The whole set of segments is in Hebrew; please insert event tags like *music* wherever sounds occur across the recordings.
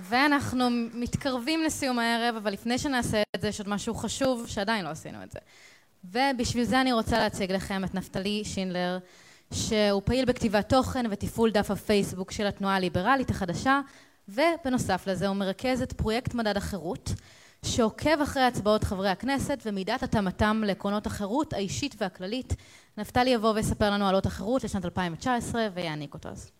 ואנחנו מתקרבים לסיום הערב, אבל לפני שנעשה את זה, יש עוד משהו חשוב שעדיין לא עשינו את זה. ובשביל זה אני רוצה להציג לכם את נפתלי שינדלר, שהוא פעיל בכתיבת תוכן ותפעול דף הפייסבוק של התנועה הליברלית החדשה, ובנוסף לזה הוא מרכז את פרויקט מדד החירות, שעוקב אחרי הצבעות חברי הכנסת ומידת התאמתם לעקרונות החירות האישית והכללית. נפתלי יבוא ויספר לנו על אות החירות לשנת 2019 ויעניק אותו אז.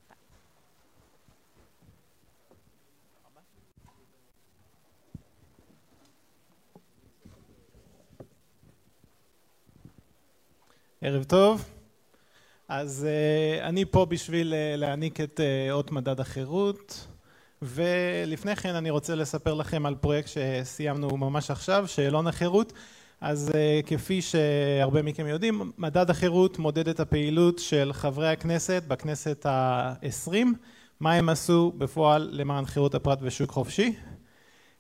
ערב טוב. אז uh, אני פה בשביל uh, להעניק את uh, אות מדד החירות ולפני כן אני רוצה לספר לכם על פרויקט שסיימנו ממש עכשיו, שאלון החירות. אז uh, כפי שהרבה מכם יודעים, מדד החירות מודד את הפעילות של חברי הכנסת בכנסת העשרים, מה הם עשו בפועל למען חירות הפרט ושוק חופשי.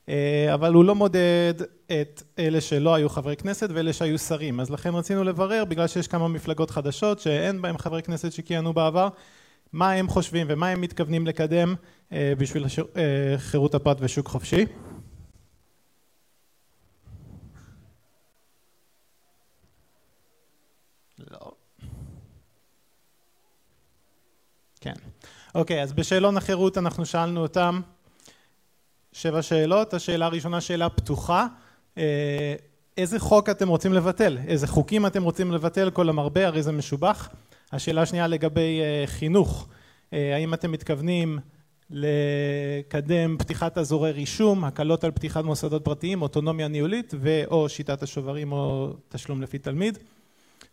אה, אבל הוא לא מודד את אלה שלא היו חברי כנסת ואלה שהיו שרים. אז לכן רצינו לברר בגלל שיש כמה מפלגות חדשות שאין בהם חברי כנסת שכיהנו בעבר מה הם חושבים ומה הם מתכוונים לקדם אה, בשביל אה, חירות הפרט ושוק חופשי. לא. כן. אוקיי אז בשאלון החירות אנחנו שאלנו אותם שבע שאלות, השאלה הראשונה שאלה פתוחה, אה, איזה חוק אתם רוצים לבטל, איזה חוקים אתם רוצים לבטל? כל המרבה הרי זה משובח, השאלה השנייה לגבי אה, חינוך, אה, האם אתם מתכוונים לקדם פתיחת אזורי רישום, הקלות על פתיחת מוסדות פרטיים, אוטונומיה ניהולית ואו שיטת השוברים או תשלום לפי תלמיד.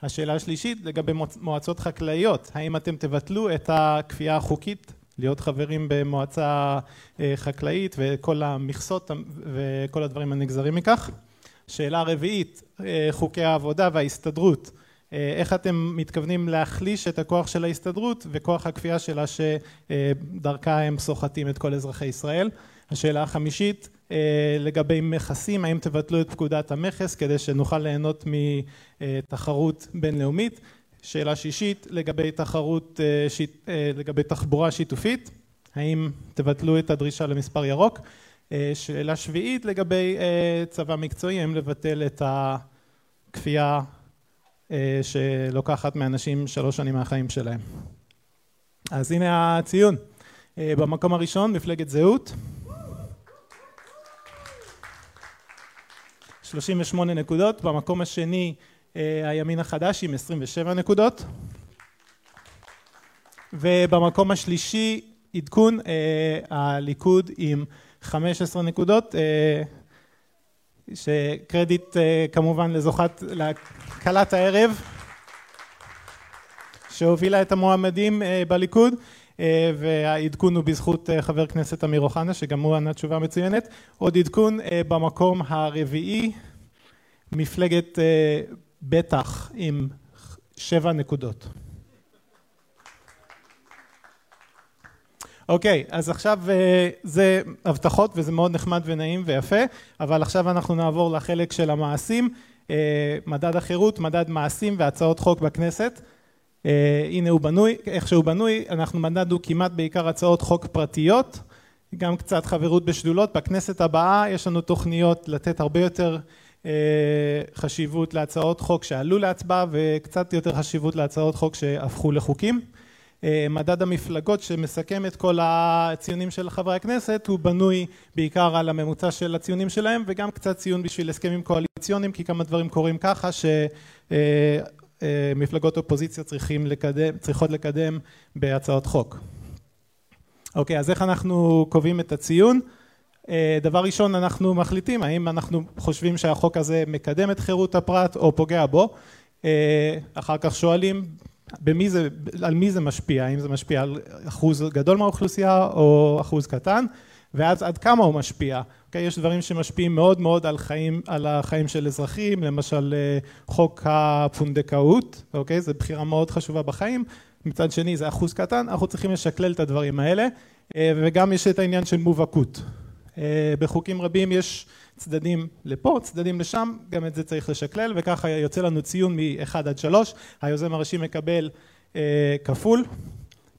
השאלה השלישית לגבי מועצות חקלאיות, האם אתם תבטלו את הכפייה החוקית להיות חברים במועצה אה, חקלאית וכל המכסות וכל הדברים הנגזרים מכך. שאלה רביעית, אה, חוקי העבודה וההסתדרות, אה, איך אתם מתכוונים להחליש את הכוח של ההסתדרות וכוח הכפייה שלה שדרכה הם סוחטים את כל אזרחי ישראל. השאלה החמישית לגבי מכסים, האם תבטלו את פקודת המכס כדי שנוכל ליהנות מתחרות בינלאומית שאלה שישית לגבי תחרות, אה, אה, לגבי תחבורה שיתופית, האם תבטלו את הדרישה למספר ירוק? אה, שאלה שביעית לגבי צבא מקצועי, האם לבטל את הכפייה שלוקחת מאנשים שלוש שנים מהחיים שלהם. אז הנה הציון, במקום הראשון מפלגת זהות 38 נקודות, במקום השני הימין החדש עם 27 נקודות. ובמקום השלישי עדכון אה, הליכוד עם 15 נקודות אה, שקרדיט כמובן לזוכת לכלת הערב שהובילה את המועמדים בליכוד והעדכון הוא בזכות חבר כנסת אמיר אוחנה שגם הוא ענה תשובה מצוינת. עוד עדכון במקום הרביעי מפלגת בטח עם שבע נקודות. אוקיי, אז עכשיו אה, זה הבטחות וזה מאוד נחמד ונעים ויפה, אבל עכשיו אנחנו נעבור לחלק של המעשים, אה, מדד החירות, מדד מעשים והצעות חוק בכנסת. אה, הנה הוא בנוי, איך שהוא בנוי, אנחנו מדדנו כמעט בעיקר הצעות חוק פרטיות, גם קצת חברות בשדולות, בכנסת הבאה יש לנו תוכניות לתת הרבה יותר חשיבות להצעות חוק שעלו להצבעה וקצת יותר חשיבות להצעות חוק שהפכו לחוקים. אה, מדד המפלגות שמסכם את כל הציונים של חברי הכנסת הוא בנוי בעיקר על הממוצע של הציונים שלהם וגם קצת ציון בשביל הסכמים קואליציוניים כי כמה דברים קורים ככה שמפלגות אה, אופוזיציה צריכים לקדם, צריכות לקדם בהצעות חוק. אוקיי אז איך אנחנו קובעים את הציון? אה, דבר ראשון אנחנו מחליטים האם אנחנו חושבים שהחוק הזה מקדם את חירות הפרט או פוגע בו. אה, אחר כך שואלים במי זה, על מי זה משפיע, האם זה משפיע על אחוז גדול מהאוכלוסייה או אחוז קטן? ואז עד כמה הוא משפיע, okay, אוקיי? יש דברים שמשפיעים מאוד מאוד על חיים, על החיים של אזרחים, למשל אה, חוק הפונדקאות, okay, אוקיי? זו בחירה מאוד חשובה בחיים, מצד שני זה אחוז קטן, אנחנו צריכים לשקלל את הדברים האלה. וגם יש את העניין של מובהקות, בחוקים רבים יש צדדים לפה, צדדים לשם, גם את זה צריך לשקלל וככה יוצא לנו ציון מ-1 עד 3, היוזם הראשי מקבל אה, כפול,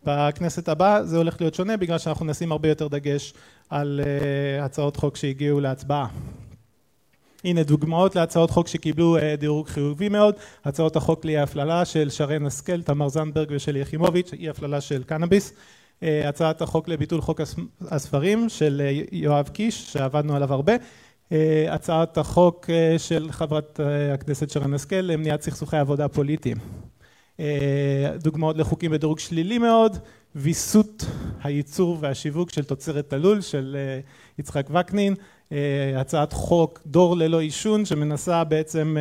בכנסת הבאה זה הולך להיות שונה בגלל שאנחנו נשים הרבה יותר דגש על הצעות חוק שהגיעו להצבעה. הנה דוגמאות להצעות חוק שקיבלו דירוג חיובי מאוד, הצעות החוק לאי הפללה של שרן השכל, תמר זנדברג ושלי יחימוביץ', אי הפללה של קנאביס, הצעת החוק לביטול חוק הספרים של יואב קיש שעבדנו עליו הרבה, הצעת החוק של חברת הכנסת שרן השכל למניעת סכסוכי עבודה פוליטיים, דוגמאות לחוקים בדירוג שלילי מאוד, ויסות הייצור והשיווק של תוצרת הלול של יצחק וקנין, הצעת חוק דור ללא עישון שמנסה בעצם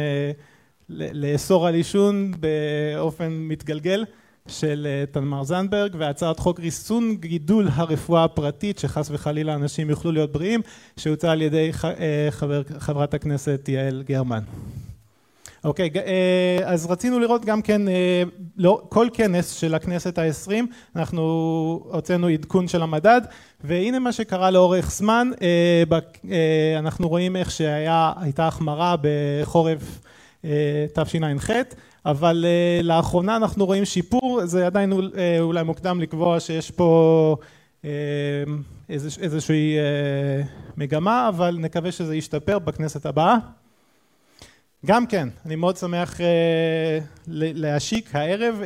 לאסור על עישון באופן מתגלגל של תמר זנדברג והצעת חוק ריסון גידול הרפואה הפרטית שחס וחלילה אנשים יוכלו להיות בריאים שהוצעה על ידי חברת הכנסת יעל גרמן. אוקיי אז רצינו לראות גם כן כל כנס של הכנסת העשרים אנחנו הוצאנו עדכון של המדד והנה מה שקרה לאורך זמן אנחנו רואים איך שהייתה החמרה בחורף תשע"ח אבל לאחרונה אנחנו רואים שיפור זה עדיין אולי מוקדם לקבוע שיש פה איזושהי מגמה אבל נקווה שזה ישתפר בכנסת הבאה. גם כן אני מאוד שמח להשיק הערב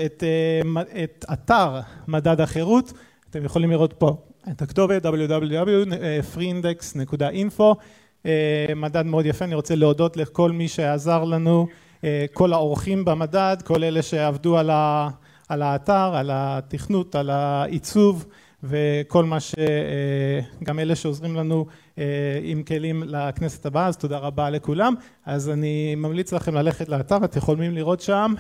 את אתר מדד החירות. אתם יכולים לראות פה את הכתובת www.freeindex.info מדד מאוד יפה אני רוצה להודות לכל מי שעזר לנו כל האורחים במדד כל אלה שעבדו על האתר על התכנות על העיצוב וכל מה שגם אלה שעוזרים לנו עם כלים לכנסת הבאה אז תודה רבה לכולם. אז אני ממליץ לכם ללכת לאתר אתם יכולים לראות שם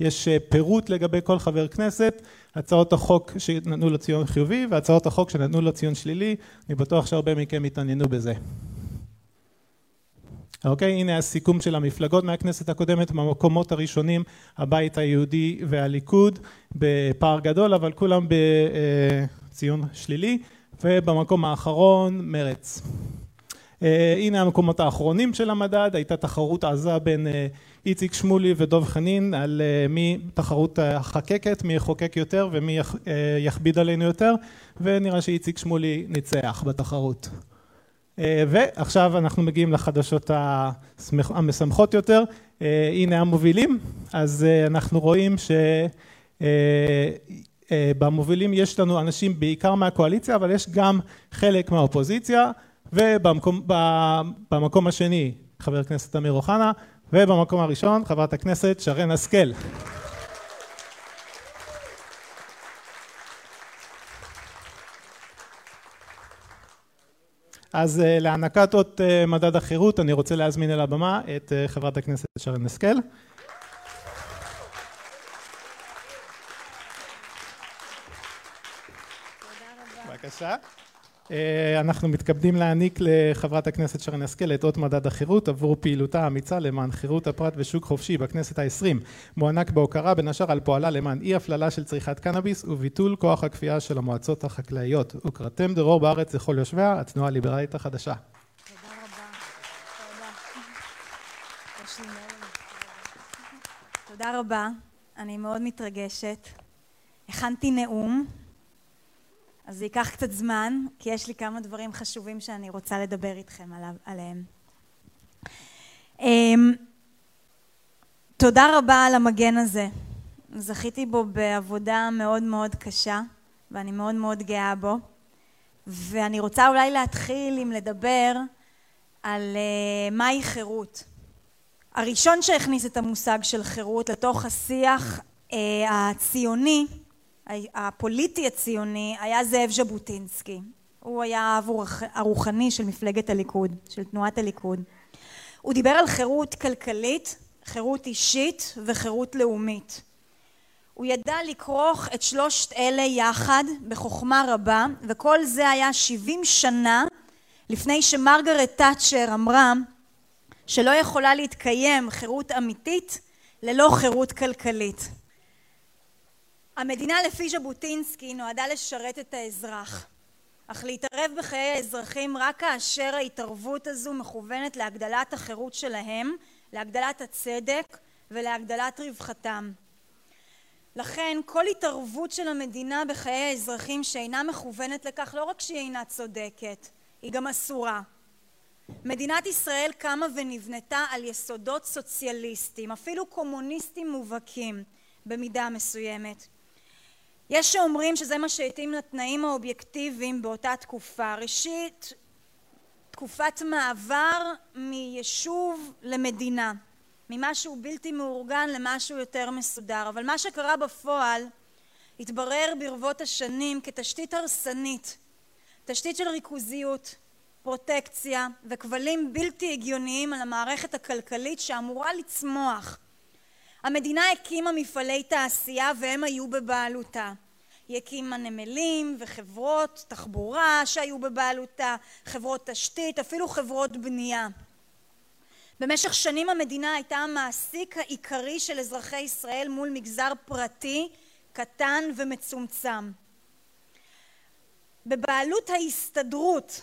יש פירוט לגבי כל חבר כנסת הצעות החוק שנתנו לו ציון חיובי והצעות החוק שנתנו לו ציון שלילי אני בטוח שהרבה מכם יתעניינו בזה אוקיי? הנה הסיכום של המפלגות מהכנסת הקודמת במקומות הראשונים הבית היהודי והליכוד בפער גדול אבל כולם בציון שלילי. ובמקום האחרון מרץ הנה המקומות האחרונים של המדד. הייתה תחרות עזה בין איציק שמולי ודוב חנין על מי תחרות חקקת מי יחוקק יותר ומי יכביד עלינו יותר. ונראה שאיציק שמולי ניצח בתחרות ועכשיו אנחנו מגיעים לחדשות המשמחות יותר. הנה המובילים. אז אנחנו רואים שבמובילים יש לנו אנשים בעיקר מהקואליציה אבל יש גם חלק מהאופוזיציה ובמקום השני חבר הכנסת אמיר אוחנה ובמקום הראשון חברת הכנסת שרן השכל אז להענקת אות מדד החירות אני רוצה להזמין אל הבמה את חברת הכנסת שרן השכל. בבקשה אנחנו מתכבדים להעניק לחברת הכנסת שרן השכל את אות מדד החירות עבור פעילותה האמיצה למען חירות הפרט ושוק חופשי בכנסת העשרים. מוענק בהוקרה בין השאר על פועלה למען אי הפללה של צריכת קנאביס וביטול כוח הכפייה של המועצות החקלאיות. וקראתם דרור בארץ לכל יושביה התנועה הליברלית החדשה. תודה רבה. אני מאוד מתרגשת. הכנתי נאום אז זה ייקח קצת זמן כי יש לי כמה דברים חשובים שאני רוצה לדבר איתכם עליהם. תודה רבה על המגן הזה. זכיתי בו בעבודה מאוד מאוד קשה ואני מאוד מאוד גאה בו. ואני רוצה אולי להתחיל עם לדבר על מהי חירות. הראשון שהכניס את המושג של חירות לתוך השיח הציוני הפוליטי הציוני היה זאב ז'בוטינסקי. הוא היה האב הרוחני של מפלגת הליכוד של תנועת הליכוד. הוא דיבר על חירות כלכלית חירות אישית וחירות לאומית. הוא ידע לכרוך את שלושת אלה יחד בחוכמה רבה וכל זה היה שבעים שנה לפני שמרגרט תאצ'ר אמרה שלא יכולה להתקיים חירות אמיתית ללא חירות כלכלית המדינה לפי ז'בוטינסקי נועדה לשרת את האזרח אך להתערב בחיי האזרחים רק כאשר ההתערבות הזו מכוונת להגדלת החירות שלהם להגדלת הצדק ולהגדלת רווחתם לכן כל התערבות של המדינה בחיי האזרחים שאינה מכוונת לכך לא רק שהיא אינה צודקת, היא גם אסורה. מדינת ישראל קמה ונבנתה על יסודות סוציאליסטיים, אפילו קומוניסטים מובהקים במידה מסוימת. יש שאומרים שזה מה שהתאים לתנאים האובייקטיביים באותה תקופה. ראשית, תקופת מעבר מיישוב למדינה, ממשהו בלתי מאורגן למשהו יותר מסודר. אבל מה שקרה בפועל התברר ברבות השנים כתשתית הרסנית, תשתית של ריכוזיות, פרוטקציה וכבלים בלתי הגיוניים על המערכת הכלכלית שאמורה לצמוח. המדינה הקימה מפעלי תעשייה והם היו בבעלותה. היא הקימה נמלים וחברות תחבורה שהיו בבעלותה, חברות תשתית, אפילו חברות בנייה. במשך שנים המדינה הייתה המעסיק העיקרי של אזרחי ישראל מול מגזר פרטי קטן ומצומצם. בבעלות ההסתדרות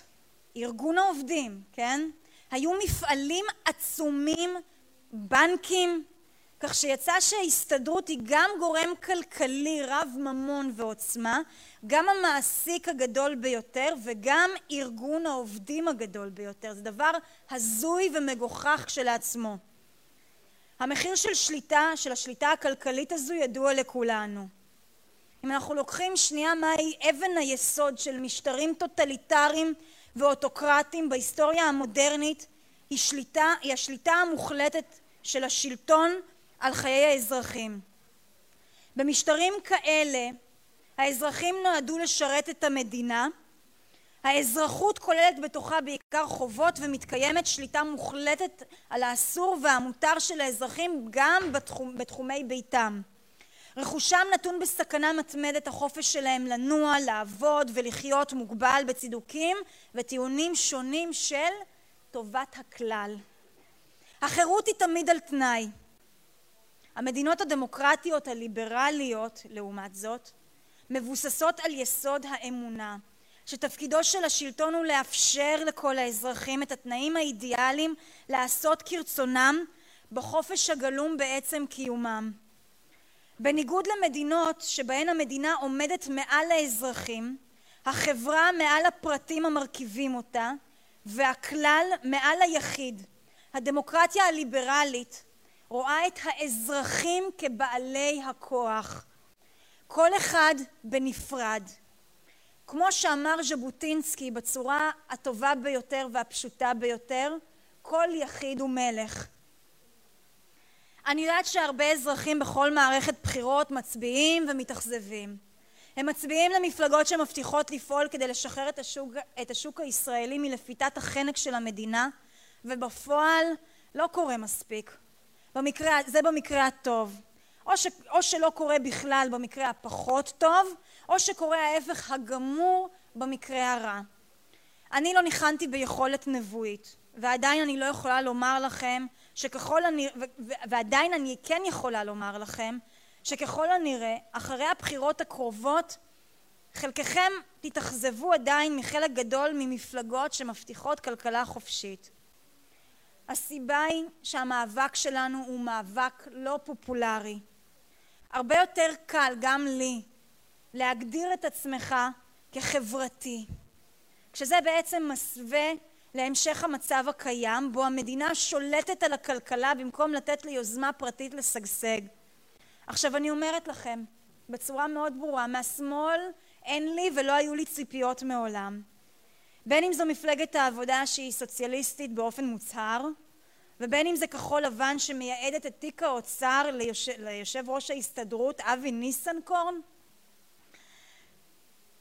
ארגון העובדים, כן? היו מפעלים עצומים, בנקים, כך שיצא שההסתדרות היא גם גורם כלכלי רב ממון ועוצמה, גם המעסיק הגדול ביותר וגם ארגון העובדים הגדול ביותר. זה דבר הזוי ומגוחך כשלעצמו. המחיר של שליטה, של השליטה הכלכלית הזו ידוע לכולנו. אם אנחנו לוקחים שנייה מהי אבן היסוד של משטרים טוטליטריים ואוטוקרטיים בהיסטוריה המודרנית היא, שליטה, היא השליטה המוחלטת של השלטון על חיי האזרחים. במשטרים כאלה האזרחים נועדו לשרת את המדינה האזרחות כוללת בתוכה בעיקר חובות ומתקיימת שליטה מוחלטת על האסור והמותר של האזרחים גם בתחום, בתחומי ביתם רכושם נתון בסכנה מתמדת החופש שלהם לנוע, לעבוד ולחיות מוגבל בצידוקים וטיעונים שונים של טובת הכלל. החירות היא תמיד על תנאי. המדינות הדמוקרטיות הליברליות, לעומת זאת, מבוססות על יסוד האמונה, שתפקידו של השלטון הוא לאפשר לכל האזרחים את התנאים האידיאליים לעשות כרצונם בחופש הגלום בעצם קיומם. בניגוד למדינות שבהן המדינה עומדת מעל האזרחים, החברה מעל הפרטים המרכיבים אותה והכלל מעל היחיד. הדמוקרטיה הליברלית רואה את האזרחים כבעלי הכוח, כל אחד בנפרד. כמו שאמר ז'בוטינסקי בצורה הטובה ביותר והפשוטה ביותר, כל יחיד הוא מלך. אני יודעת שהרבה אזרחים בכל מערכת בחירות מצביעים ומתאכזבים. הם מצביעים למפלגות שמבטיחות לפעול כדי לשחרר את השוק, את השוק הישראלי מלפיתת החנק של המדינה ובפועל לא קורה מספיק. במקרה, זה במקרה הטוב. או, ש, או שלא קורה בכלל במקרה הפחות טוב, או שקורה ההפך הגמור במקרה הרע. אני לא ניחנתי ביכולת נבואית, ועדיין אני לא יכולה לומר לכם שככל הנראה, ועדיין אני כן יכולה לומר לכם, שככל הנראה אחרי הבחירות הקרובות חלקכם תתאכזבו עדיין מחלק גדול ממפלגות שמבטיחות כלכלה חופשית. הסיבה היא שהמאבק שלנו הוא מאבק לא פופולרי. הרבה יותר קל גם לי להגדיר את עצמך כחברתי, כשזה בעצם מסווה להמשך המצב הקיים בו המדינה שולטת על הכלכלה במקום לתת ליוזמה פרטית לשגשג. עכשיו אני אומרת לכם בצורה מאוד ברורה מהשמאל אין לי ולא היו לי ציפיות מעולם בין אם זו מפלגת העבודה שהיא סוציאליסטית באופן מוצהר ובין אם זה כחול לבן שמייעדת את תיק האוצר ליושב, ליושב ראש ההסתדרות אבי ניסנקורן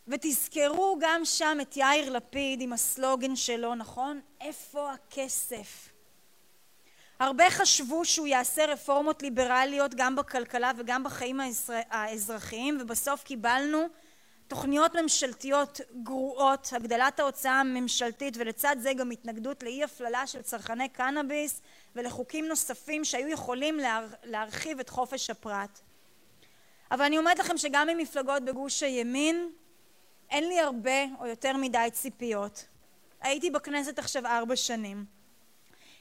ותזכרו גם שם את יאיר לפיד עם הסלוגן שלו, נכון? איפה הכסף? הרבה חשבו שהוא יעשה רפורמות ליברליות גם בכלכלה וגם בחיים האזרחיים ובסוף קיבלנו תוכניות ממשלתיות גרועות, הגדלת ההוצאה הממשלתית ולצד זה גם התנגדות לאי הפללה של צרכני קנאביס ולחוקים נוספים שהיו יכולים להרחיב את חופש הפרט. אבל אני אומרת לכם שגם ממפלגות בגוש הימין אין לי הרבה או יותר מדי ציפיות. הייתי בכנסת עכשיו ארבע שנים.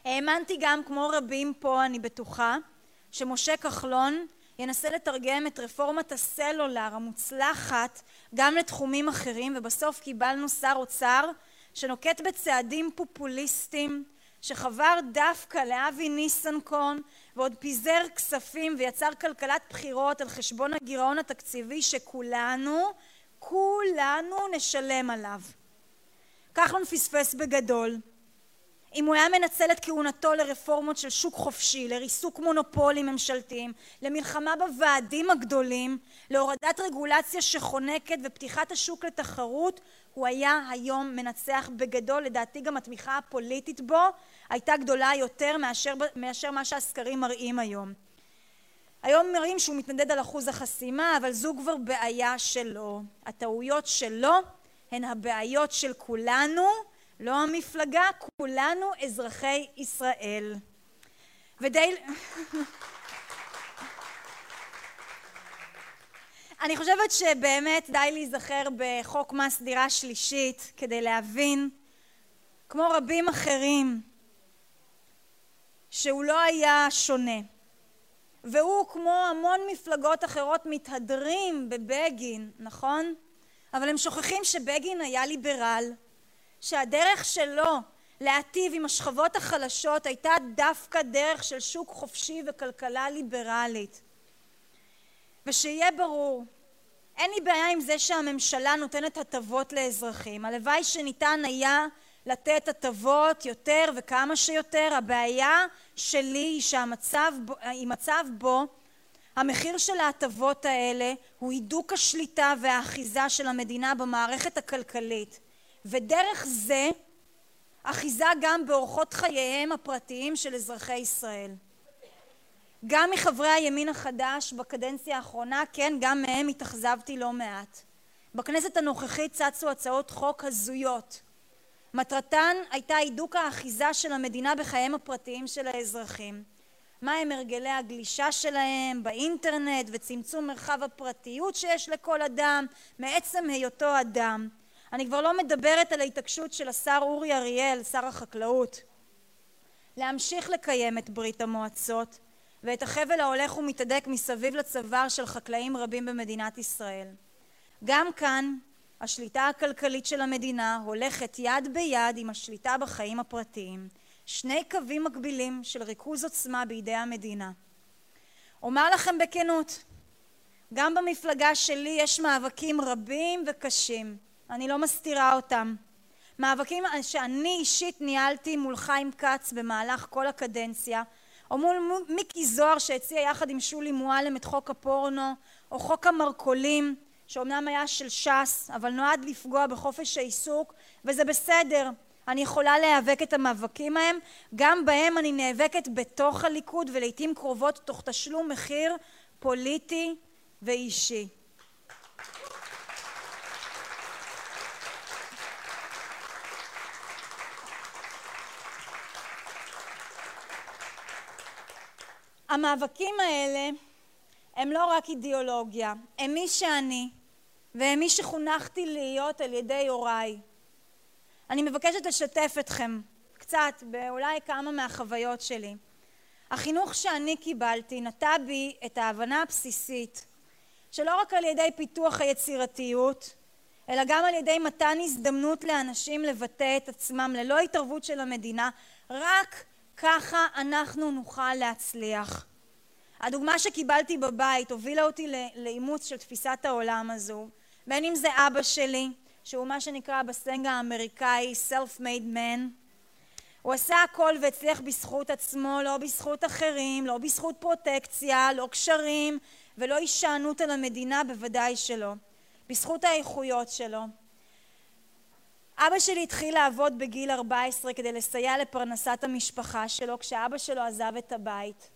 האמנתי גם כמו רבים פה אני בטוחה שמשה כחלון ינסה לתרגם את רפורמת הסלולר המוצלחת גם לתחומים אחרים ובסוף קיבלנו שר אוצר שנוקט בצעדים פופוליסטיים שחבר דווקא לאבי ניסנקורן ועוד פיזר כספים ויצר כלכלת בחירות על חשבון הגירעון התקציבי שכולנו, כולנו נשלם עליו. כחלון פספס בגדול. אם הוא היה מנצל את כהונתו לרפורמות של שוק חופשי, לריסוק מונופולים ממשלתיים, למלחמה בוועדים הגדולים, להורדת רגולציה שחונקת ופתיחת השוק לתחרות, הוא היה היום מנצח בגדול. לדעתי גם התמיכה הפוליטית בו הייתה גדולה יותר מאשר, מאשר מה שהסקרים מראים היום. היום מראים שהוא מתנדד על אחוז החסימה, אבל זו כבר בעיה שלו. הטעויות שלו הן הבעיות של כולנו, לא המפלגה, כולנו אזרחי ישראל. ודי... אני חושבת שבאמת די להיזכר בחוק מס דירה שלישית כדי להבין, כמו רבים אחרים, שהוא לא היה שונה. והוא, כמו המון מפלגות אחרות, מתהדרים בבגין, נכון? אבל הם שוכחים שבגין היה ליברל, שהדרך שלו להטיב עם השכבות החלשות הייתה דווקא דרך של שוק חופשי וכלכלה ליברלית. ושיהיה ברור, אין לי בעיה עם זה שהממשלה נותנת הטבות לאזרחים. הלוואי שניתן היה לתת הטבות יותר וכמה שיותר. הבעיה שלי היא שהמצב היא מצב בו המחיר של ההטבות האלה הוא הידוק השליטה והאחיזה של המדינה במערכת הכלכלית ודרך זה אחיזה גם באורחות חייהם הפרטיים של אזרחי ישראל. גם מחברי הימין החדש בקדנציה האחרונה, כן, גם מהם התאכזבתי לא מעט. בכנסת הנוכחית צצו הצעות חוק הזויות. מטרתן הייתה הידוק האחיזה של המדינה בחייהם הפרטיים של האזרחים. מהם הרגלי הגלישה שלהם באינטרנט וצמצום מרחב הפרטיות שיש לכל אדם מעצם היותו אדם. אני כבר לא מדברת על ההתעקשות של השר אורי אריאל, שר החקלאות, להמשיך לקיים את ברית המועצות ואת החבל ההולך ומתהדק מסביב לצוואר של חקלאים רבים במדינת ישראל. גם כאן השליטה הכלכלית של המדינה הולכת יד ביד עם השליטה בחיים הפרטיים, שני קווים מקבילים של ריכוז עוצמה בידי המדינה. אומר לכם בכנות, גם במפלגה שלי יש מאבקים רבים וקשים, אני לא מסתירה אותם. מאבקים שאני אישית ניהלתי מול חיים כץ במהלך כל הקדנציה או מול מיקי זוהר שהציע יחד עם שולי מועלם את חוק הפורנו, או חוק המרכולים, שאומנם היה של ש"ס, אבל נועד לפגוע בחופש העיסוק, וזה בסדר, אני יכולה להיאבק את המאבקים ההם, גם בהם אני נאבקת בתוך הליכוד ולעיתים קרובות תוך תשלום מחיר פוליטי ואישי. המאבקים האלה הם לא רק אידיאולוגיה, הם מי שאני והם מי שחונכתי להיות על ידי הוריי. אני מבקשת לשתף אתכם קצת באולי כמה מהחוויות שלי. החינוך שאני קיבלתי נטע בי את ההבנה הבסיסית שלא רק על ידי פיתוח היצירתיות אלא גם על ידי מתן הזדמנות לאנשים לבטא את עצמם ללא התערבות של המדינה רק ככה אנחנו נוכל להצליח. הדוגמה שקיבלתי בבית הובילה אותי לאימוץ של תפיסת העולם הזו, בין אם זה אבא שלי, שהוא מה שנקרא בסלנג האמריקאי self-made man. הוא עשה הכל והצליח בזכות עצמו, לא בזכות אחרים, לא בזכות פרוטקציה, לא קשרים ולא הישענות על המדינה, בוודאי שלא. בזכות האיכויות שלו. אבא שלי התחיל לעבוד בגיל 14 כדי לסייע לפרנסת המשפחה שלו כשאבא שלו עזב את הבית.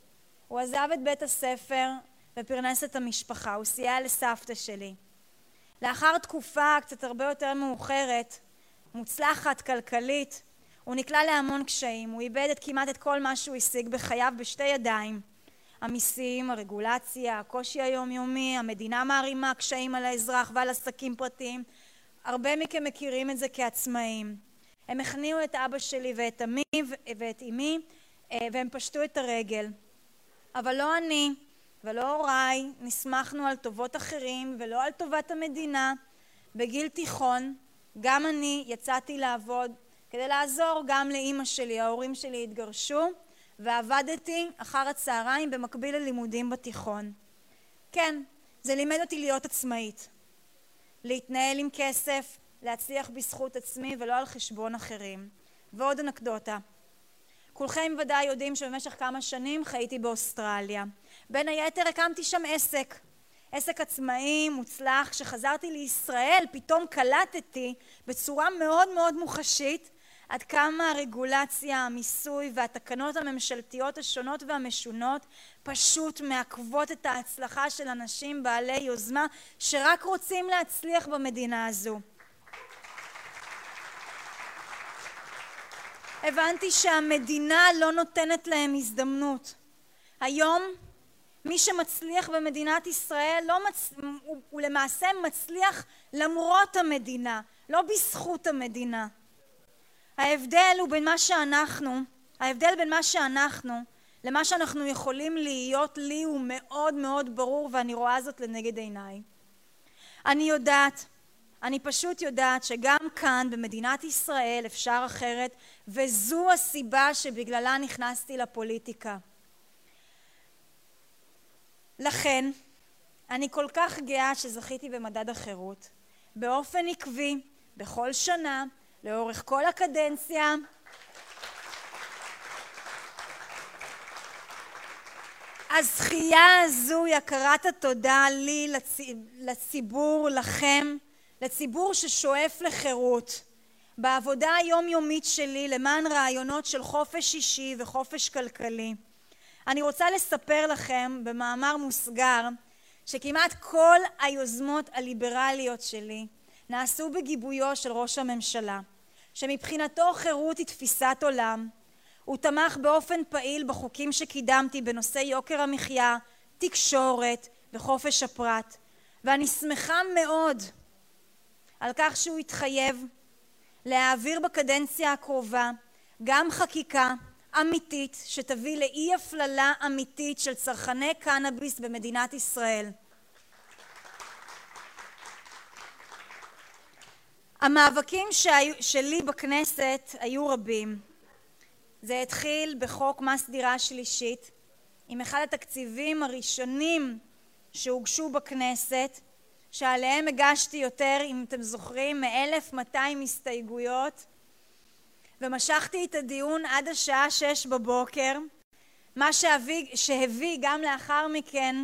הוא עזב את בית הספר ופרנס את המשפחה, הוא סייע לסבתא שלי. לאחר תקופה קצת הרבה יותר מאוחרת, מוצלחת, כלכלית, הוא נקלע להמון קשיים, הוא איבד את כמעט את כל מה שהוא השיג בחייו בשתי ידיים. המיסים, הרגולציה, הקושי היומיומי, המדינה מערימה קשיים על האזרח ועל עסקים פרטיים, הרבה מכם מכירים את זה כעצמאים. הם הכניעו את אבא שלי ואת אמי ואת אמי אה, והם פשטו את הרגל. אבל לא אני ולא הוריי נסמכנו על טובות אחרים ולא על טובת המדינה. בגיל תיכון גם אני יצאתי לעבוד כדי לעזור גם לאימא שלי, ההורים שלי התגרשו ועבדתי אחר הצהריים במקביל ללימודים בתיכון. כן, זה לימד אותי להיות עצמאית, להתנהל עם כסף, להצליח בזכות עצמי ולא על חשבון אחרים. ועוד אנקדוטה, כולכם ודאי יודעים שבמשך כמה שנים חייתי באוסטרליה. בין היתר הקמתי שם עסק, עסק עצמאי מוצלח. כשחזרתי לישראל פתאום קלטתי בצורה מאוד מאוד מוחשית עד כמה הרגולציה, המיסוי והתקנות הממשלתיות השונות והמשונות פשוט מעכבות את ההצלחה של אנשים בעלי יוזמה שרק רוצים להצליח במדינה הזו. הבנתי שהמדינה לא נותנת להם הזדמנות. היום מי שמצליח במדינת ישראל לא מצ... הוא, הוא למעשה מצליח למרות המדינה, לא בזכות המדינה. ההבדל הוא בין מה שאנחנו, ההבדל בין מה שאנחנו למה שאנחנו יכולים להיות לי הוא מאוד מאוד ברור ואני רואה זאת לנגד עיניי. אני יודעת, אני פשוט יודעת שגם כאן במדינת ישראל אפשר אחרת וזו הסיבה שבגללה נכנסתי לפוליטיקה. לכן אני כל כך גאה שזכיתי במדד החירות באופן עקבי בכל שנה לאורך כל הקדנציה הזכייה הזו היא הכרת התודה לי, לציבור, לכם, לציבור ששואף לחירות. בעבודה היומיומית שלי למען רעיונות של חופש אישי וחופש כלכלי. אני רוצה לספר לכם במאמר מוסגר שכמעט כל היוזמות הליברליות שלי נעשו בגיבויו של ראש הממשלה, שמבחינתו חירות היא תפיסת עולם. הוא תמך באופן פעיל בחוקים שקידמתי בנושא יוקר המחיה, תקשורת וחופש הפרט, ואני שמחה מאוד על כך שהוא התחייב להעביר בקדנציה הקרובה גם חקיקה אמיתית שתביא לאי הפללה אמיתית של צרכני קנאביס במדינת ישראל. המאבקים שהיו, שלי בכנסת היו רבים. זה התחיל בחוק מס דירה שלישית עם אחד התקציבים הראשונים שהוגשו בכנסת שעליהם הגשתי יותר, אם אתם זוכרים, מ-1200 הסתייגויות ומשכתי את הדיון עד השעה שש בבוקר, מה שהביא, שהביא גם לאחר מכן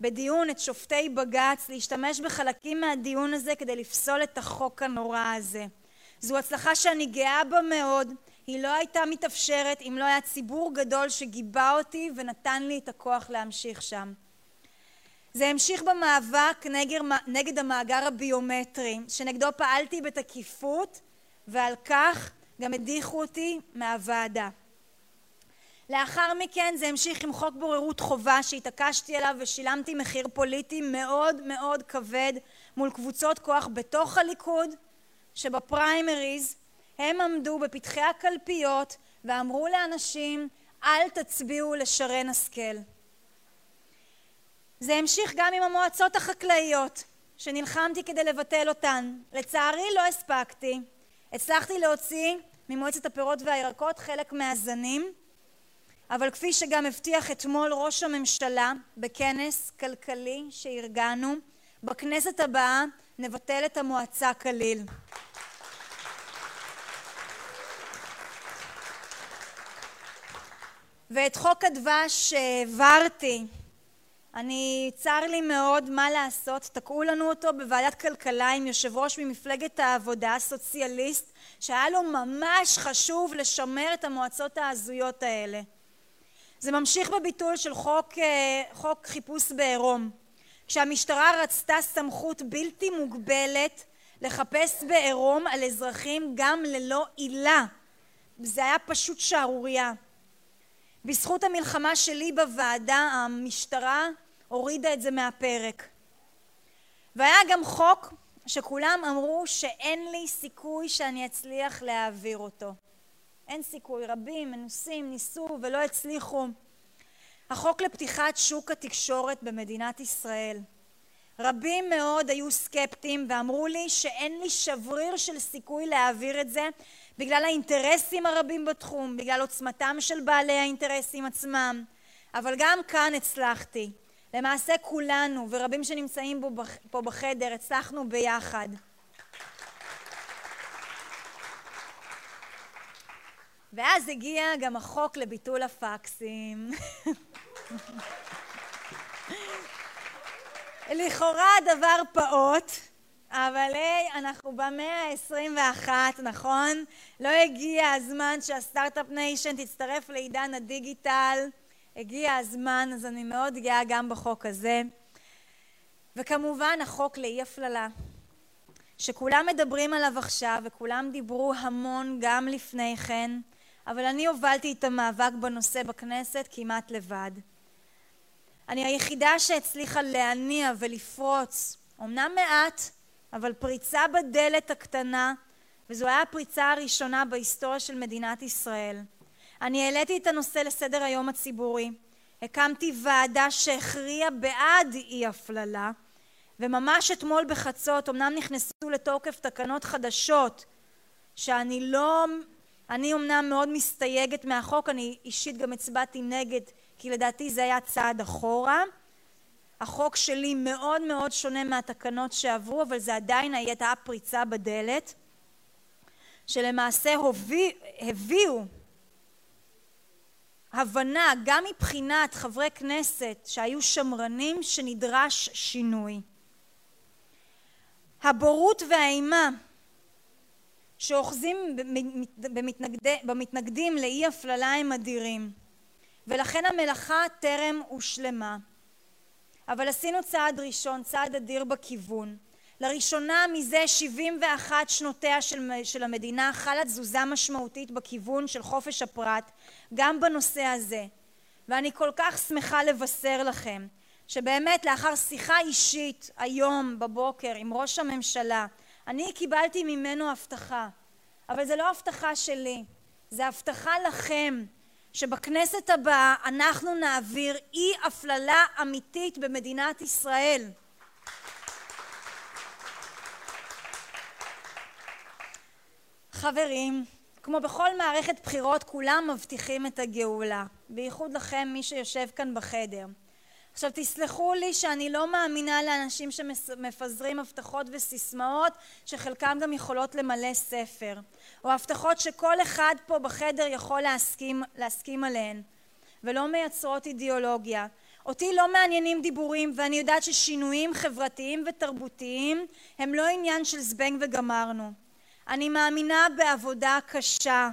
בדיון את שופטי בג"ץ להשתמש בחלקים מהדיון הזה כדי לפסול את החוק הנורא הזה. זו הצלחה שאני גאה בה מאוד, היא לא הייתה מתאפשרת אם לא היה ציבור גדול שגיבה אותי ונתן לי את הכוח להמשיך שם. זה המשיך במאבק נגד, נגד המאגר הביומטרי, שנגדו פעלתי בתקיפות, ועל כך גם הדיחו אותי מהוועדה. לאחר מכן זה המשיך עם חוק בוררות חובה שהתעקשתי עליו ושילמתי מחיר פוליטי מאוד מאוד כבד מול קבוצות כוח בתוך הליכוד שבפריימריז הם עמדו בפתחי הקלפיות ואמרו לאנשים אל תצביעו לשרן השכל. זה המשיך גם עם המועצות החקלאיות שנלחמתי כדי לבטל אותן. לצערי לא הספקתי. הצלחתי להוציא ממועצת הפירות והירקות חלק מהזנים, אבל כפי שגם הבטיח אתמול ראש הממשלה בכנס כלכלי שארגנו, בכנסת הבאה נבטל את המועצה כליל. ואת חוק הדבש שהעברתי אני צר לי מאוד מה לעשות תקעו לנו אותו בוועדת כלכלה עם יושב ראש ממפלגת העבודה סוציאליסט שהיה לו ממש חשוב לשמר את המועצות ההזויות האלה זה ממשיך בביטול של חוק, אה, חוק חיפוש בעירום. כשהמשטרה רצתה סמכות בלתי מוגבלת לחפש בעירום על אזרחים גם ללא עילה. זה היה פשוט שערורייה. בזכות המלחמה שלי בוועדה המשטרה הורידה את זה מהפרק. והיה גם חוק שכולם אמרו שאין לי סיכוי שאני אצליח להעביר אותו אין סיכוי רבים מנוסים ניסו ולא הצליחו החוק לפתיחת שוק התקשורת במדינת ישראל. רבים מאוד היו סקפטיים ואמרו לי שאין לי שבריר של סיכוי להעביר את זה בגלל האינטרסים הרבים בתחום, בגלל עוצמתם של בעלי האינטרסים עצמם, אבל גם כאן הצלחתי. למעשה כולנו ורבים שנמצאים פה בחדר הצלחנו ביחד. ואז הגיע גם החוק לביטול הפקסים. לכאורה דבר פעוט, אבל היי, אנחנו במאה ה-21, נכון? לא הגיע הזמן שה Start-Up Nation תצטרף לעידן הדיגיטל. הגיע הזמן, אז אני מאוד גאה גם בחוק הזה. וכמובן החוק לאי הפללה, שכולם מדברים עליו עכשיו וכולם דיברו המון גם לפני כן, אבל אני הובלתי את המאבק בנושא בכנסת כמעט לבד. אני היחידה שהצליחה להניע ולפרוץ, אמנם מעט, אבל פריצה בדלת הקטנה, וזו הייתה הפריצה הראשונה בהיסטוריה של מדינת ישראל. אני העליתי את הנושא לסדר היום הציבורי, הקמתי ועדה שהכריעה בעד אי הפללה, וממש אתמול בחצות אמנם נכנסו לתוקף תקנות חדשות שאני לא, אני אמנם מאוד מסתייגת מהחוק, אני אישית גם הצבעתי נגד כי לדעתי זה היה צעד אחורה. החוק שלי מאוד מאוד שונה מהתקנות שעברו, אבל זה עדיין הייתה פריצה בדלת, שלמעשה הוביא, הביאו הבנה גם מבחינת חברי כנסת שהיו שמרנים שנדרש שינוי. הבורות והאימה שאוחזים במתנגדים לאי הפללה הם אדירים ולכן המלאכה טרם הושלמה. אבל עשינו צעד ראשון, צעד אדיר בכיוון. לראשונה מזה 71 שנותיה של, של המדינה חלה תזוזה משמעותית בכיוון של חופש הפרט גם בנושא הזה. ואני כל כך שמחה לבשר לכם שבאמת לאחר שיחה אישית היום בבוקר עם ראש הממשלה אני קיבלתי ממנו הבטחה אבל זה לא הבטחה שלי זה הבטחה לכם שבכנסת הבאה אנחנו נעביר אי הפללה אמיתית במדינת ישראל. חברים, כמו בכל מערכת בחירות כולם מבטיחים את הגאולה, בייחוד לכם מי שיושב כאן בחדר. עכשיו תסלחו לי שאני לא מאמינה לאנשים שמפזרים הבטחות וסיסמאות שחלקם גם יכולות למלא ספר או הבטחות שכל אחד פה בחדר יכול להסכים, להסכים עליהן ולא מייצרות אידיאולוגיה. אותי לא מעניינים דיבורים ואני יודעת ששינויים חברתיים ותרבותיים הם לא עניין של זבנג וגמרנו. אני מאמינה בעבודה קשה,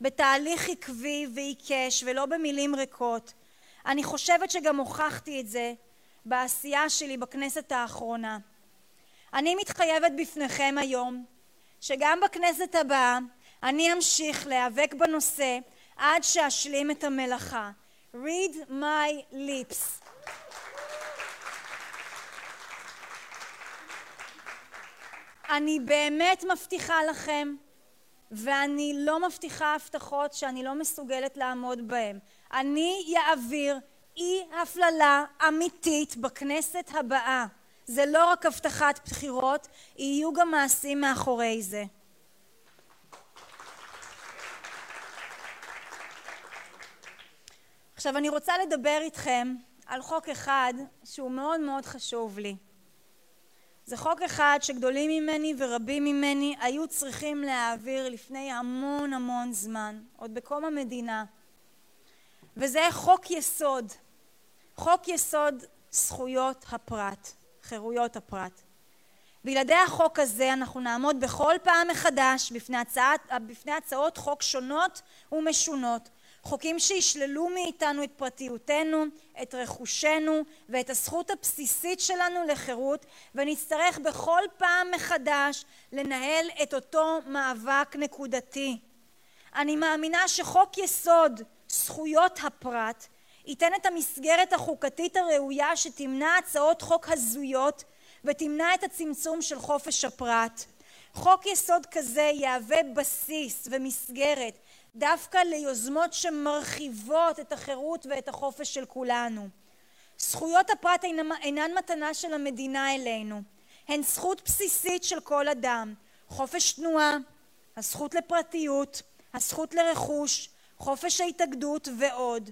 בתהליך עקבי ועיקש ולא במילים ריקות. אני חושבת שגם הוכחתי את זה בעשייה שלי בכנסת האחרונה. אני מתחייבת בפניכם היום שגם בכנסת הבאה אני אמשיך להיאבק בנושא עד שאשלים את המלאכה. read my lips. אני באמת מבטיחה לכם ואני לא מבטיחה הבטחות שאני לא מסוגלת לעמוד בהן. אני אעביר אי הפללה אמיתית בכנסת הבאה. זה לא רק הבטחת בחירות, יהיו גם מעשים מאחורי זה. עכשיו אני רוצה לדבר איתכם על חוק אחד שהוא מאוד מאוד חשוב לי. זה חוק אחד שגדולים ממני ורבים ממני היו צריכים להעביר לפני המון המון זמן, עוד בקום המדינה. וזה חוק יסוד, חוק יסוד זכויות הפרט, חירויות הפרט. בלעדי החוק הזה אנחנו נעמוד בכל פעם מחדש בפני, הצעת, בפני הצעות חוק שונות ומשונות חוקים שישללו מאיתנו את פרטיותנו, את רכושנו ואת הזכות הבסיסית שלנו לחירות ונצטרך בכל פעם מחדש לנהל את אותו מאבק נקודתי. אני מאמינה שחוק יסוד זכויות הפרט ייתן את המסגרת החוקתית הראויה שתמנע הצעות חוק הזויות ותמנע את הצמצום של חופש הפרט. חוק יסוד כזה יהווה בסיס ומסגרת דווקא ליוזמות שמרחיבות את החירות ואת החופש של כולנו. זכויות הפרט אינן מתנה של המדינה אלינו, הן זכות בסיסית של כל אדם, חופש תנועה, הזכות לפרטיות, הזכות לרכוש, חופש ההתאגדות ועוד.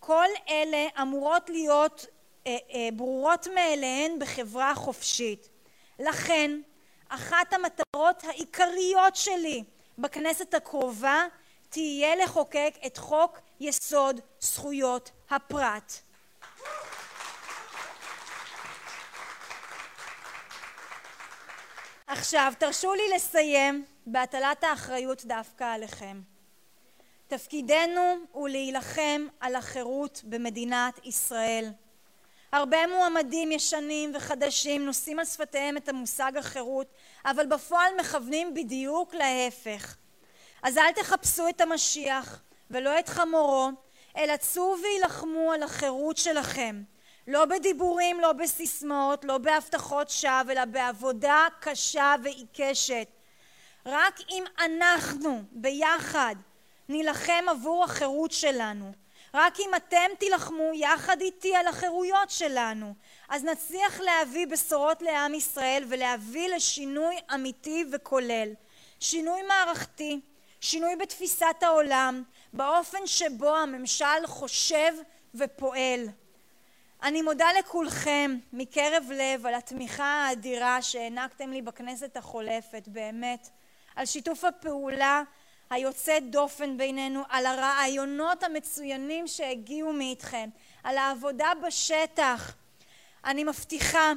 כל אלה אמורות להיות אה, אה, ברורות מאליהן בחברה חופשית. לכן, אחת המטרות העיקריות שלי בכנסת הקרובה תהיה לחוקק את חוק יסוד זכויות הפרט. עכשיו, תרשו לי לסיים בהטלת האחריות דווקא עליכם. תפקידנו הוא להילחם על החירות במדינת ישראל. הרבה מועמדים ישנים וחדשים נושאים על שפתיהם את המושג החירות, אבל בפועל מכוונים בדיוק להפך. אז אל תחפשו את המשיח ולא את חמורו, אלא צאו וילחמו על החירות שלכם. לא בדיבורים, לא בסיסמאות, לא בהבטחות שווא, אלא בעבודה קשה ועיקשת. רק אם אנחנו ביחד נילחם עבור החירות שלנו, רק אם אתם תילחמו יחד איתי על החירויות שלנו, אז נצליח להביא בשורות לעם ישראל ולהביא לשינוי אמיתי וכולל. שינוי מערכתי, שינוי בתפיסת העולם, באופן שבו הממשל חושב ופועל. אני מודה לכולכם מקרב לב על התמיכה האדירה שהענקתם לי בכנסת החולפת, באמת, על שיתוף הפעולה היוצא דופן בינינו, על הרעיונות המצוינים שהגיעו מאיתכם, על העבודה בשטח. אני מבטיחה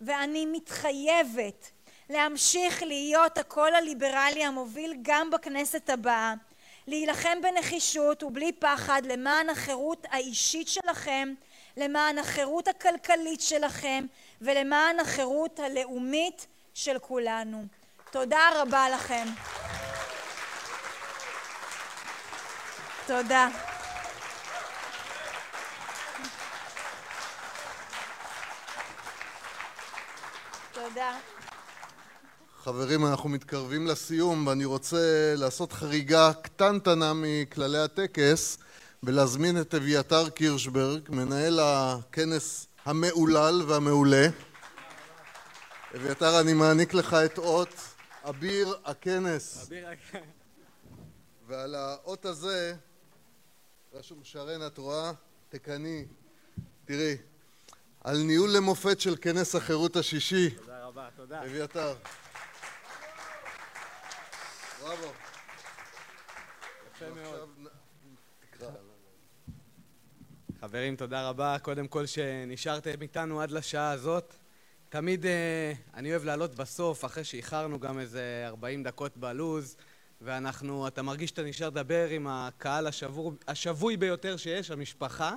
ואני מתחייבת להמשיך להיות הקול הליברלי המוביל גם בכנסת הבאה, להילחם בנחישות ובלי פחד למען החירות האישית שלכם, למען החירות הכלכלית שלכם ולמען החירות הלאומית של כולנו. תודה רבה לכם. תודה. תודה. חברים, אנחנו מתקרבים לסיום ואני רוצה לעשות חריגה קטנטנה מכללי הטקס ולהזמין את אביתר קירשברג, מנהל הכנס המהולל והמעולה. אביתר, אני מעניק לך את אות אביר הכנס. אביר הכנס. ועל האות הזה רשום שרן, את רואה? תקני. תראי, על ניהול למופת של כנס החירות השישי. תודה רבה, תודה. אביתר. בראבו. יפה מאוד. חברים, תודה רבה. קודם כל שנשארתם איתנו עד לשעה הזאת. תמיד אה, אני אוהב לעלות בסוף, אחרי שאיחרנו גם איזה 40 דקות בלוז. ואנחנו, אתה מרגיש שאתה נשאר לדבר עם הקהל השבור, השבוי ביותר שיש, המשפחה,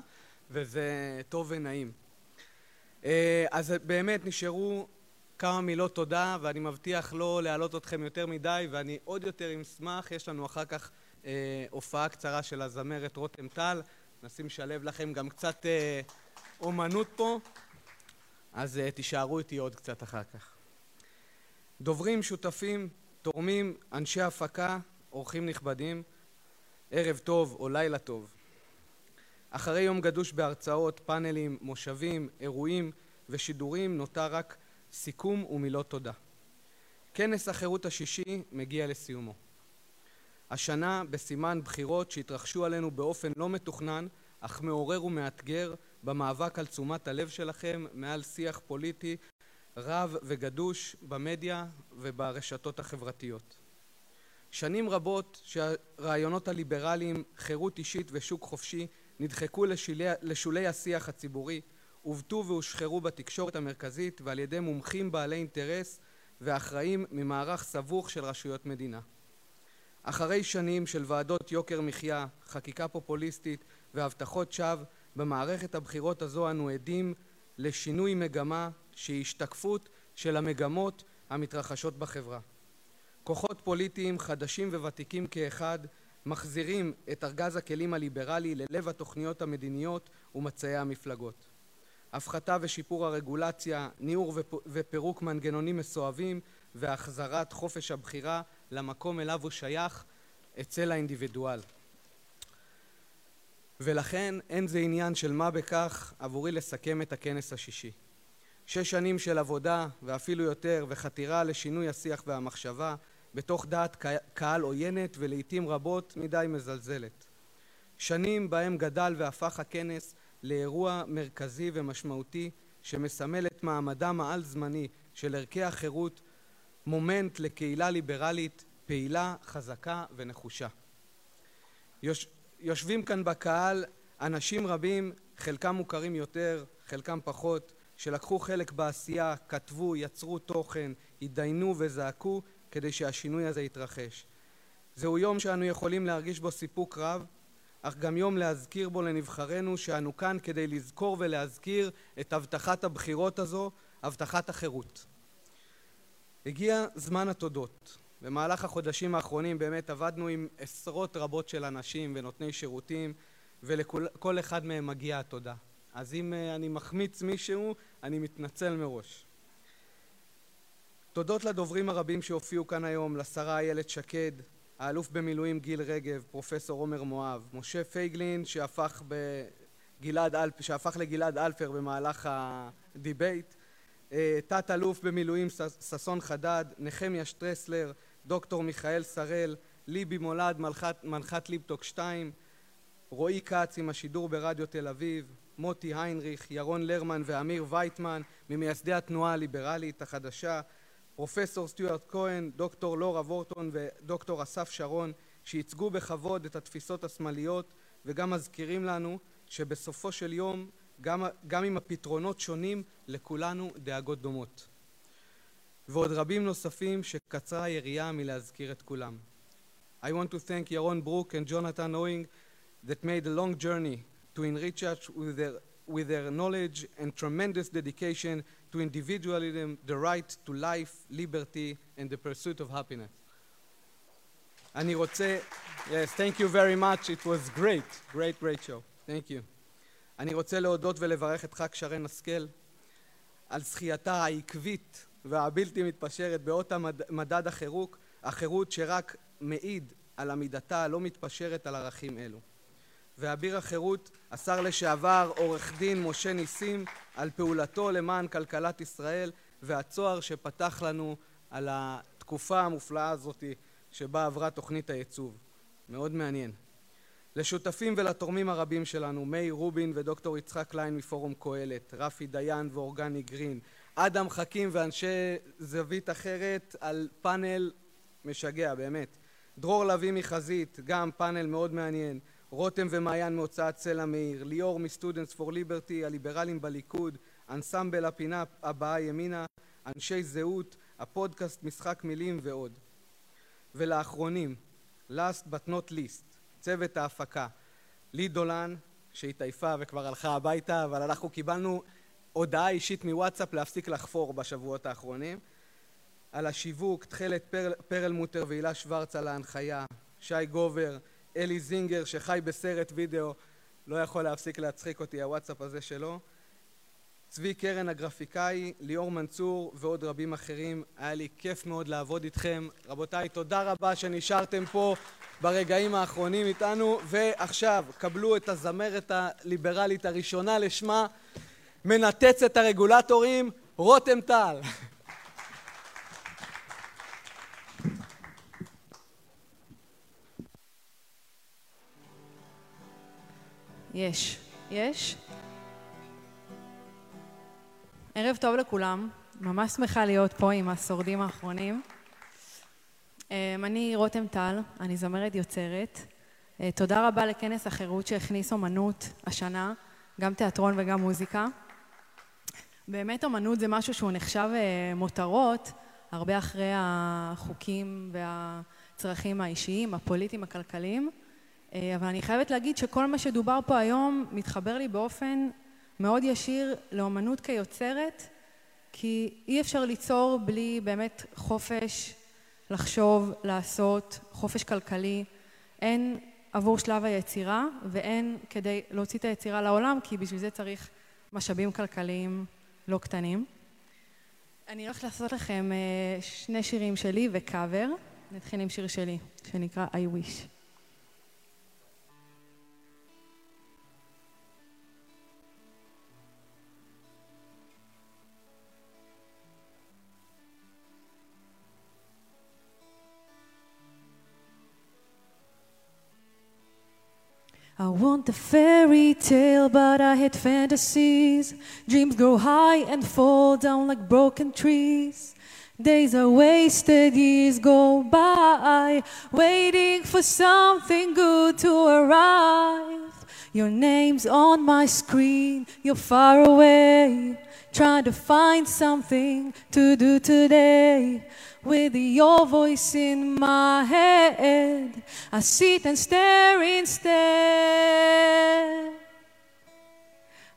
וזה טוב ונעים. אה, אז באמת נשארו כמה מילות תודה, ואני מבטיח לא להעלות אתכם יותר מדי, ואני עוד יותר אשמח, יש לנו אחר כך אה, הופעה קצרה של הזמרת רותם טל, נשים שלב לכם גם קצת אה, אומנות פה, אז אה, תישארו איתי עוד קצת אחר כך. דוברים, שותפים, תורמים, אנשי הפקה, אורחים נכבדים, ערב טוב או לילה טוב. אחרי יום גדוש בהרצאות, פאנלים, מושבים, אירועים ושידורים נותר רק סיכום ומילות תודה. כנס החירות השישי מגיע לסיומו. השנה בסימן בחירות שהתרחשו עלינו באופן לא מתוכנן אך מעורר ומאתגר במאבק על תשומת הלב שלכם מעל שיח פוליטי רב וגדוש במדיה וברשתות החברתיות. שנים רבות שהרעיונות הליברליים, חירות אישית ושוק חופשי נדחקו לשולי, לשולי השיח הציבורי, עוותו והושחרו בתקשורת המרכזית ועל ידי מומחים בעלי אינטרס ואחראים ממערך סבוך של רשויות מדינה. אחרי שנים של ועדות יוקר מחיה, חקיקה פופוליסטית והבטחות שווא, במערכת הבחירות הזו אנו עדים לשינוי מגמה שהיא השתקפות של המגמות המתרחשות בחברה. כוחות פוליטיים חדשים וותיקים כאחד מחזירים את ארגז הכלים הליברלי ללב התוכניות המדיניות ומצעי המפלגות. הפחתה ושיפור הרגולציה, ניעור ופירוק מנגנונים מסואבים והחזרת חופש הבחירה למקום אליו הוא שייך אצל האינדיבידואל. ולכן אין זה עניין של מה בכך עבורי לסכם את הכנס השישי. שש שנים של עבודה ואפילו יותר וחתירה לשינוי השיח והמחשבה בתוך דעת קהל עוינת ולעיתים רבות מדי מזלזלת. שנים בהם גדל והפך הכנס לאירוע מרכזי ומשמעותי שמסמל את מעמדם העל זמני של ערכי החירות, מומנט לקהילה ליברלית פעילה, חזקה ונחושה. יוש, יושבים כאן בקהל אנשים רבים, חלקם מוכרים יותר, חלקם פחות, שלקחו חלק בעשייה, כתבו, יצרו תוכן, התדיינו וזעקו כדי שהשינוי הזה יתרחש. זהו יום שאנו יכולים להרגיש בו סיפוק רב, אך גם יום להזכיר בו לנבחרינו שאנו כאן כדי לזכור ולהזכיר את הבטחת הבחירות הזו, הבטחת החירות. הגיע זמן התודות. במהלך החודשים האחרונים באמת עבדנו עם עשרות רבות של אנשים ונותני שירותים ולכל אחד מהם מגיעה התודה. אז אם אה, אני מחמיץ מישהו, אני מתנצל מראש. תודות לדוברים הרבים שהופיעו כאן היום, לשרה איילת שקד, האלוף במילואים גיל רגב, פרופסור עומר מואב, משה פייגלין שהפך, בגלעד שהפך לגלעד אלפר במהלך ה debate, אה, תת-אלוף במילואים ששון חדד, נחמיה שטרסלר, דוקטור מיכאל שראל, ליבי מולד, מנחת, ליפטוק 2, רועי כץ עם השידור ברדיו תל אביב, מוטי היינריך, ירון לרמן ואמיר וייטמן ממייסדי התנועה הליברלית החדשה, פרופסור סטיוארט כהן, דוקטור לורה וורטון ודוקטור אסף שרון שייצגו בכבוד את התפיסות השמאליות וגם מזכירים לנו שבסופו של יום גם, גם אם הפתרונות שונים לכולנו דאגות דומות ועוד רבים נוספים שקצרה היריעה מלהזכיר את כולם. I want to thank ירון ברוק and Jonathan Owing that made a long journey to enrich us with their, with their knowledge and tremendous dedication to individualism, the right to life, liberty and the pursuit of happiness. אני רוצה, yes, thank you very much, it was great, great, great show, thank you. אני רוצה להודות ולברך את ח"כ שרן השכל על זכייתה העקבית והבלתי מתפשרת באות המדד החירות, החירות שרק מעיד על עמידתה הלא מתפשרת על ערכים אלו. ואביר החירות, השר לשעבר עורך דין משה ניסים, על פעולתו למען כלכלת ישראל והצוהר שפתח לנו על התקופה המופלאה הזאת שבה עברה תוכנית הייצוב. מאוד מעניין. לשותפים ולתורמים הרבים שלנו, מאיר רובין ודוקטור יצחק קליין מפורום קהלת, רפי דיין ואורגני גרין, אדם חכים ואנשי זווית אחרת על פאנל משגע באמת. דרור לביא מחזית, גם פאנל מאוד מעניין. רותם ומעיין מהוצאת סלע מאיר, ליאור מסטודנטס פור ליברטי, הליברלים בליכוד, אנסמבל הפינה הבאה ימינה, אנשי זהות, הפודקאסט משחק מילים ועוד. ולאחרונים, last but not least, צוות ההפקה, לי דולן שהתעייפה וכבר הלכה הביתה, אבל אנחנו קיבלנו הודעה אישית מוואטסאפ להפסיק לחפור בשבועות האחרונים. על השיווק, תכלת פר, פרלמוטר והילה שוורץ על ההנחיה, שי גובר, אלי זינגר שחי בסרט וידאו, לא יכול להפסיק להצחיק אותי הוואטסאפ הזה שלו, צבי קרן הגרפיקאי, ליאור מנצור ועוד רבים אחרים. היה לי כיף מאוד לעבוד איתכם. רבותיי, תודה רבה שנשארתם פה ברגעים האחרונים איתנו. ועכשיו, קבלו את הזמרת הליברלית הראשונה לשמה, מנתצת הרגולטורים, רותם טל. *laughs* יש. יש? ערב טוב לכולם, ממש שמחה להיות פה עם השורדים האחרונים. אמ, אני רותם טל, אני זמרת יוצרת. אה, תודה רבה לכנס החירות שהכניס אומנות השנה, גם תיאטרון וגם מוזיקה. באמת אומנות זה משהו שהוא נחשב אה, מותרות, הרבה אחרי החוקים והצרכים האישיים, הפוליטיים, הכלכליים. אה, אבל אני חייבת להגיד שכל מה שדובר פה היום מתחבר לי באופן מאוד ישיר לאומנות כיוצרת, כי אי אפשר ליצור בלי באמת חופש לחשוב, לעשות, חופש כלכלי, הן עבור שלב היצירה והן כדי להוציא את היצירה לעולם, כי בשביל זה צריך משאבים כלכליים לא קטנים. אני הולכת לעשות לכם אה, שני שירים שלי וקאבר. נתחיל עם שיר שלי, שנקרא I wish. I want a fairy tale, but I hate fantasies. Dreams grow high and fall down like broken trees. Days are wasted, years go by, waiting for something good to arrive. Your name's on my screen, you're far away, trying to find something to do today. With your voice in my head, I sit and stare instead.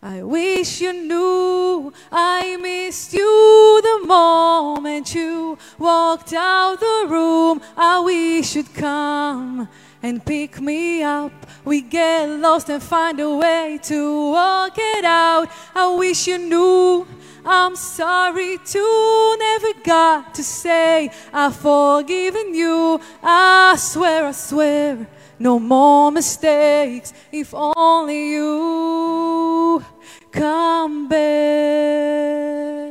I wish you knew I missed you the moment you walked out the room. I wish you'd come and pick me up. We get lost and find a way to work it out. I wish you knew I'm sorry to never got to say I've forgiven you. I swear, I swear, no more mistakes. If only you come back.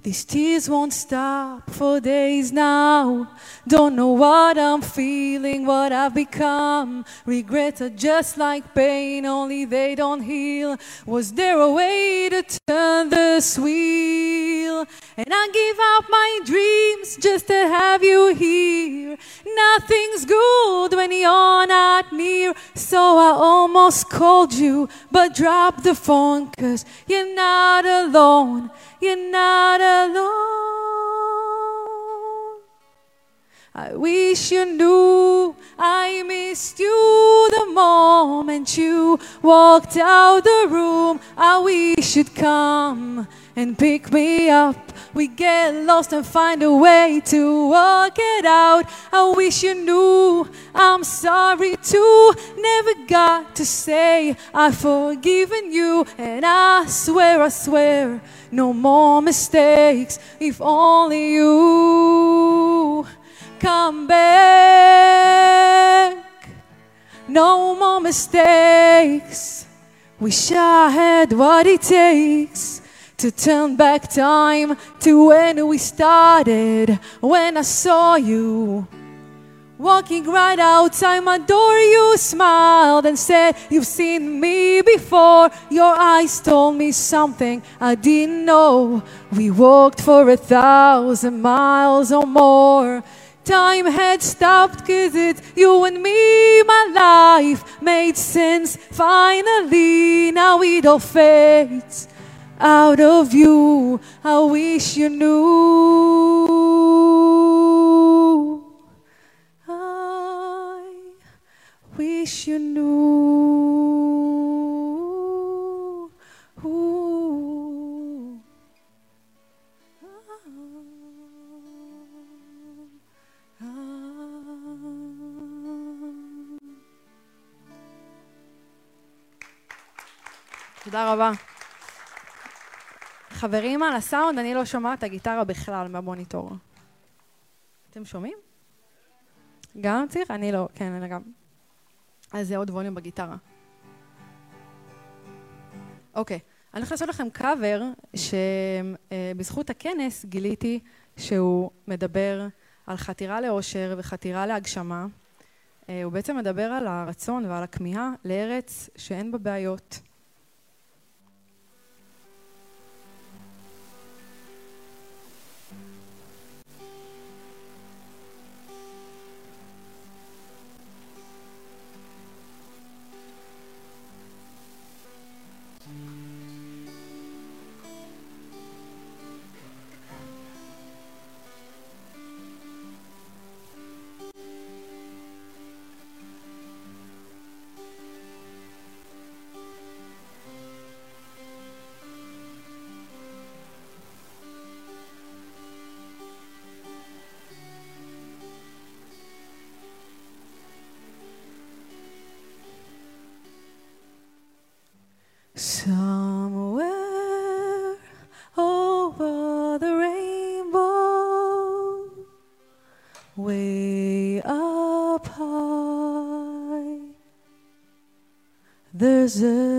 These tears won't stop for days now. Don't know what I'm feeling, what I've become. Regrets are just like pain, only they don't heal. Was there a way to turn this wheel? And I give up my dreams just to have you here. Nothing's good when you're not near. So I almost called you, but dropped the phone, cause you're not alone. You're not alone. I wish you knew I missed you the moment you walked out the room. I wish you'd come and pick me up. We get lost and find a way to work it out. I wish you knew I'm sorry too. Never got to say I've forgiven you. And I swear, I swear, no more mistakes. If only you come back. No more mistakes. Wish I had what it takes to turn back time to when we started, when I saw you. Walking right outside my door, you smiled and said, You've seen me before. Your eyes told me something I didn't know. We walked for a thousand miles or more. Time had stopped, cause it's you and me. My life made sense finally. Now it all fades out of you. I wish you knew. I wish you knew. Ooh. תודה רבה. חברים, על הסאונד אני לא שומעת את הגיטרה בכלל מהמוניטור. אתם שומעים? גם צריך? אני לא, כן, אני גם. אז זה עוד ווליום בגיטרה. אוקיי, אני הולכת לעשות לכם קאבר שבזכות הכנס גיליתי שהוא מדבר על חתירה לאושר וחתירה להגשמה. אה, הוא בעצם מדבר על הרצון ועל הכמיהה לארץ שאין בה בעיות. Somewhere over the rainbow, way up high, there's a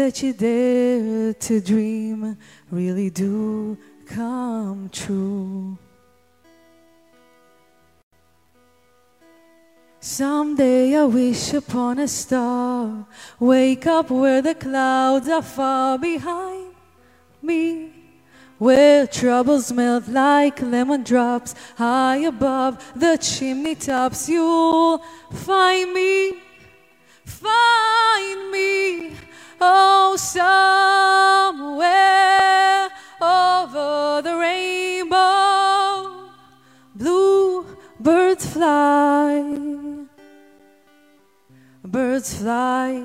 that you dare to dream really do come true. Someday I wish upon a star, wake up where the clouds are far behind me, where troubles melt like lemon drops high above the chimney tops. You'll find me, find me, oh, somewhere over the rainbow. Blue birds fly, birds fly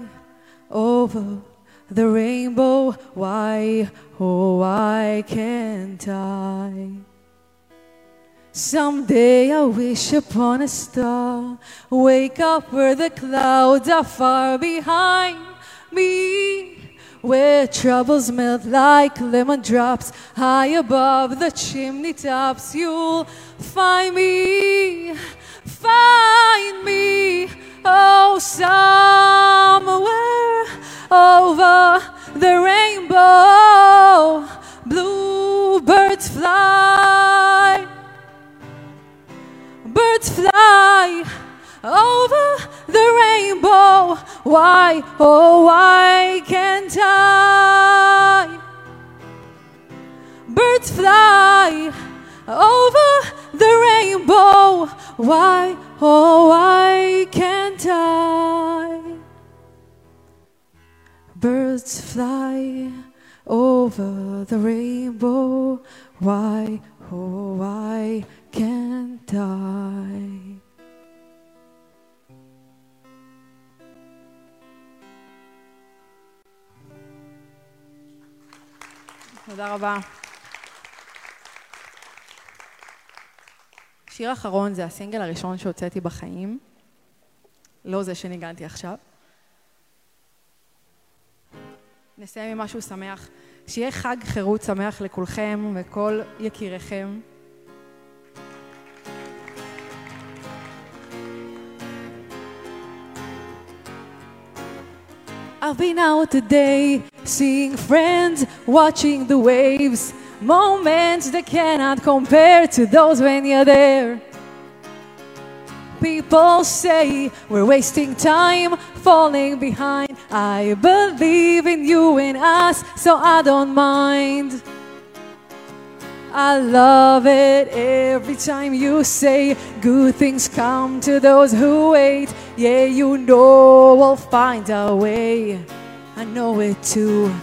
over the rainbow. Why, oh, why can't I? Someday I wish upon a star, wake up where the clouds are far behind me, where troubles melt like lemon drops high above the chimney tops. You'll find me, find me, oh, somewhere over the rainbow. Bluebirds fly, birds fly over the rainbow. Why, oh, why can't I? Birds fly over the rainbow. Why, oh, why can't I? Birds fly over the rainbow. Why, oh, why can't I? תודה רבה. שיר אחרון זה הסינגל הראשון שהוצאתי בחיים, לא זה שניגנתי עכשיו. נסיים עם משהו שמח. שיהיה חג חירות שמח לכולכם וכל יקיריכם. I've been out today, seeing friends, watching the waves, moments that cannot compare to those when you're there. People say we're wasting time, falling behind. I believe in you and us, so I don't mind. I love it every time you say good things come to those who wait. Yeah, you know we'll find our way. I know it too.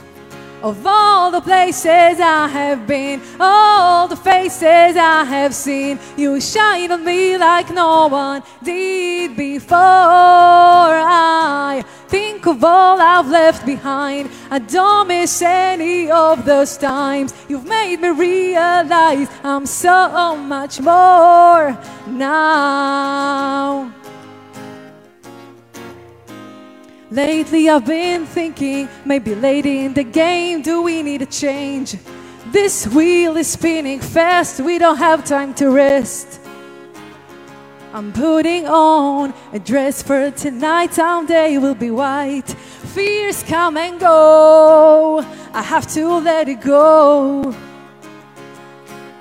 Of all the places I have been, all the faces I have seen, you shine on me like no one did before. I think of all I've left behind. I don't miss any of those times. You've made me realize I'm so much more now. Lately I've been thinking, maybe late in the game, do we need a change? This wheel is spinning fast, we don't have time to rest. I'm putting on a dress for tonight, someday will be white. Fears come and go, I have to let it go.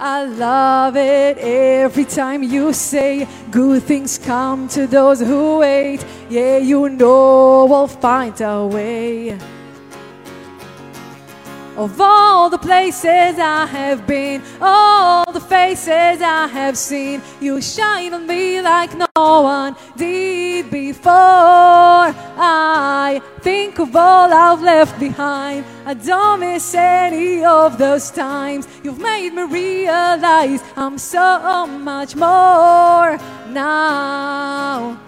I love it every time you say good things come to those who wait. Yeah, you know we'll find our way. Of all the places I have been, all the faces I have seen, you shine on me like no one did before. I think of all I've left behind. I don't miss any of those times. You've made me realize I'm so much more now.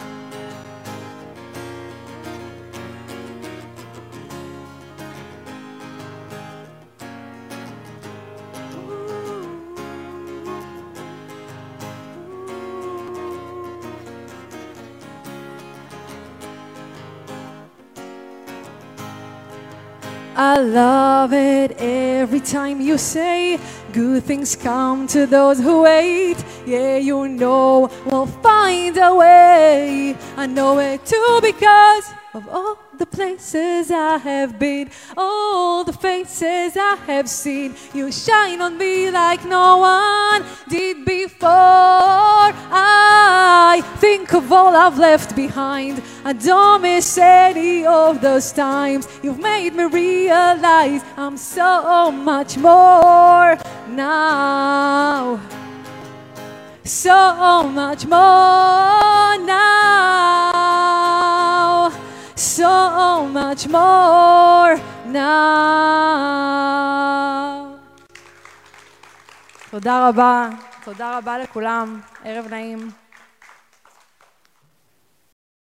I love it every time you say good things come to those who wait. Yeah, you know we'll find a way. I know it too because of all the places I have been, all the faces I have seen. You shine on me like no one did before. I think of all I've left behind. I don't miss any of those times. You've made me realize I'm so much more now. So much more now. So much more now. תודה רבה, תודה רבה לכולם, ערב נעים.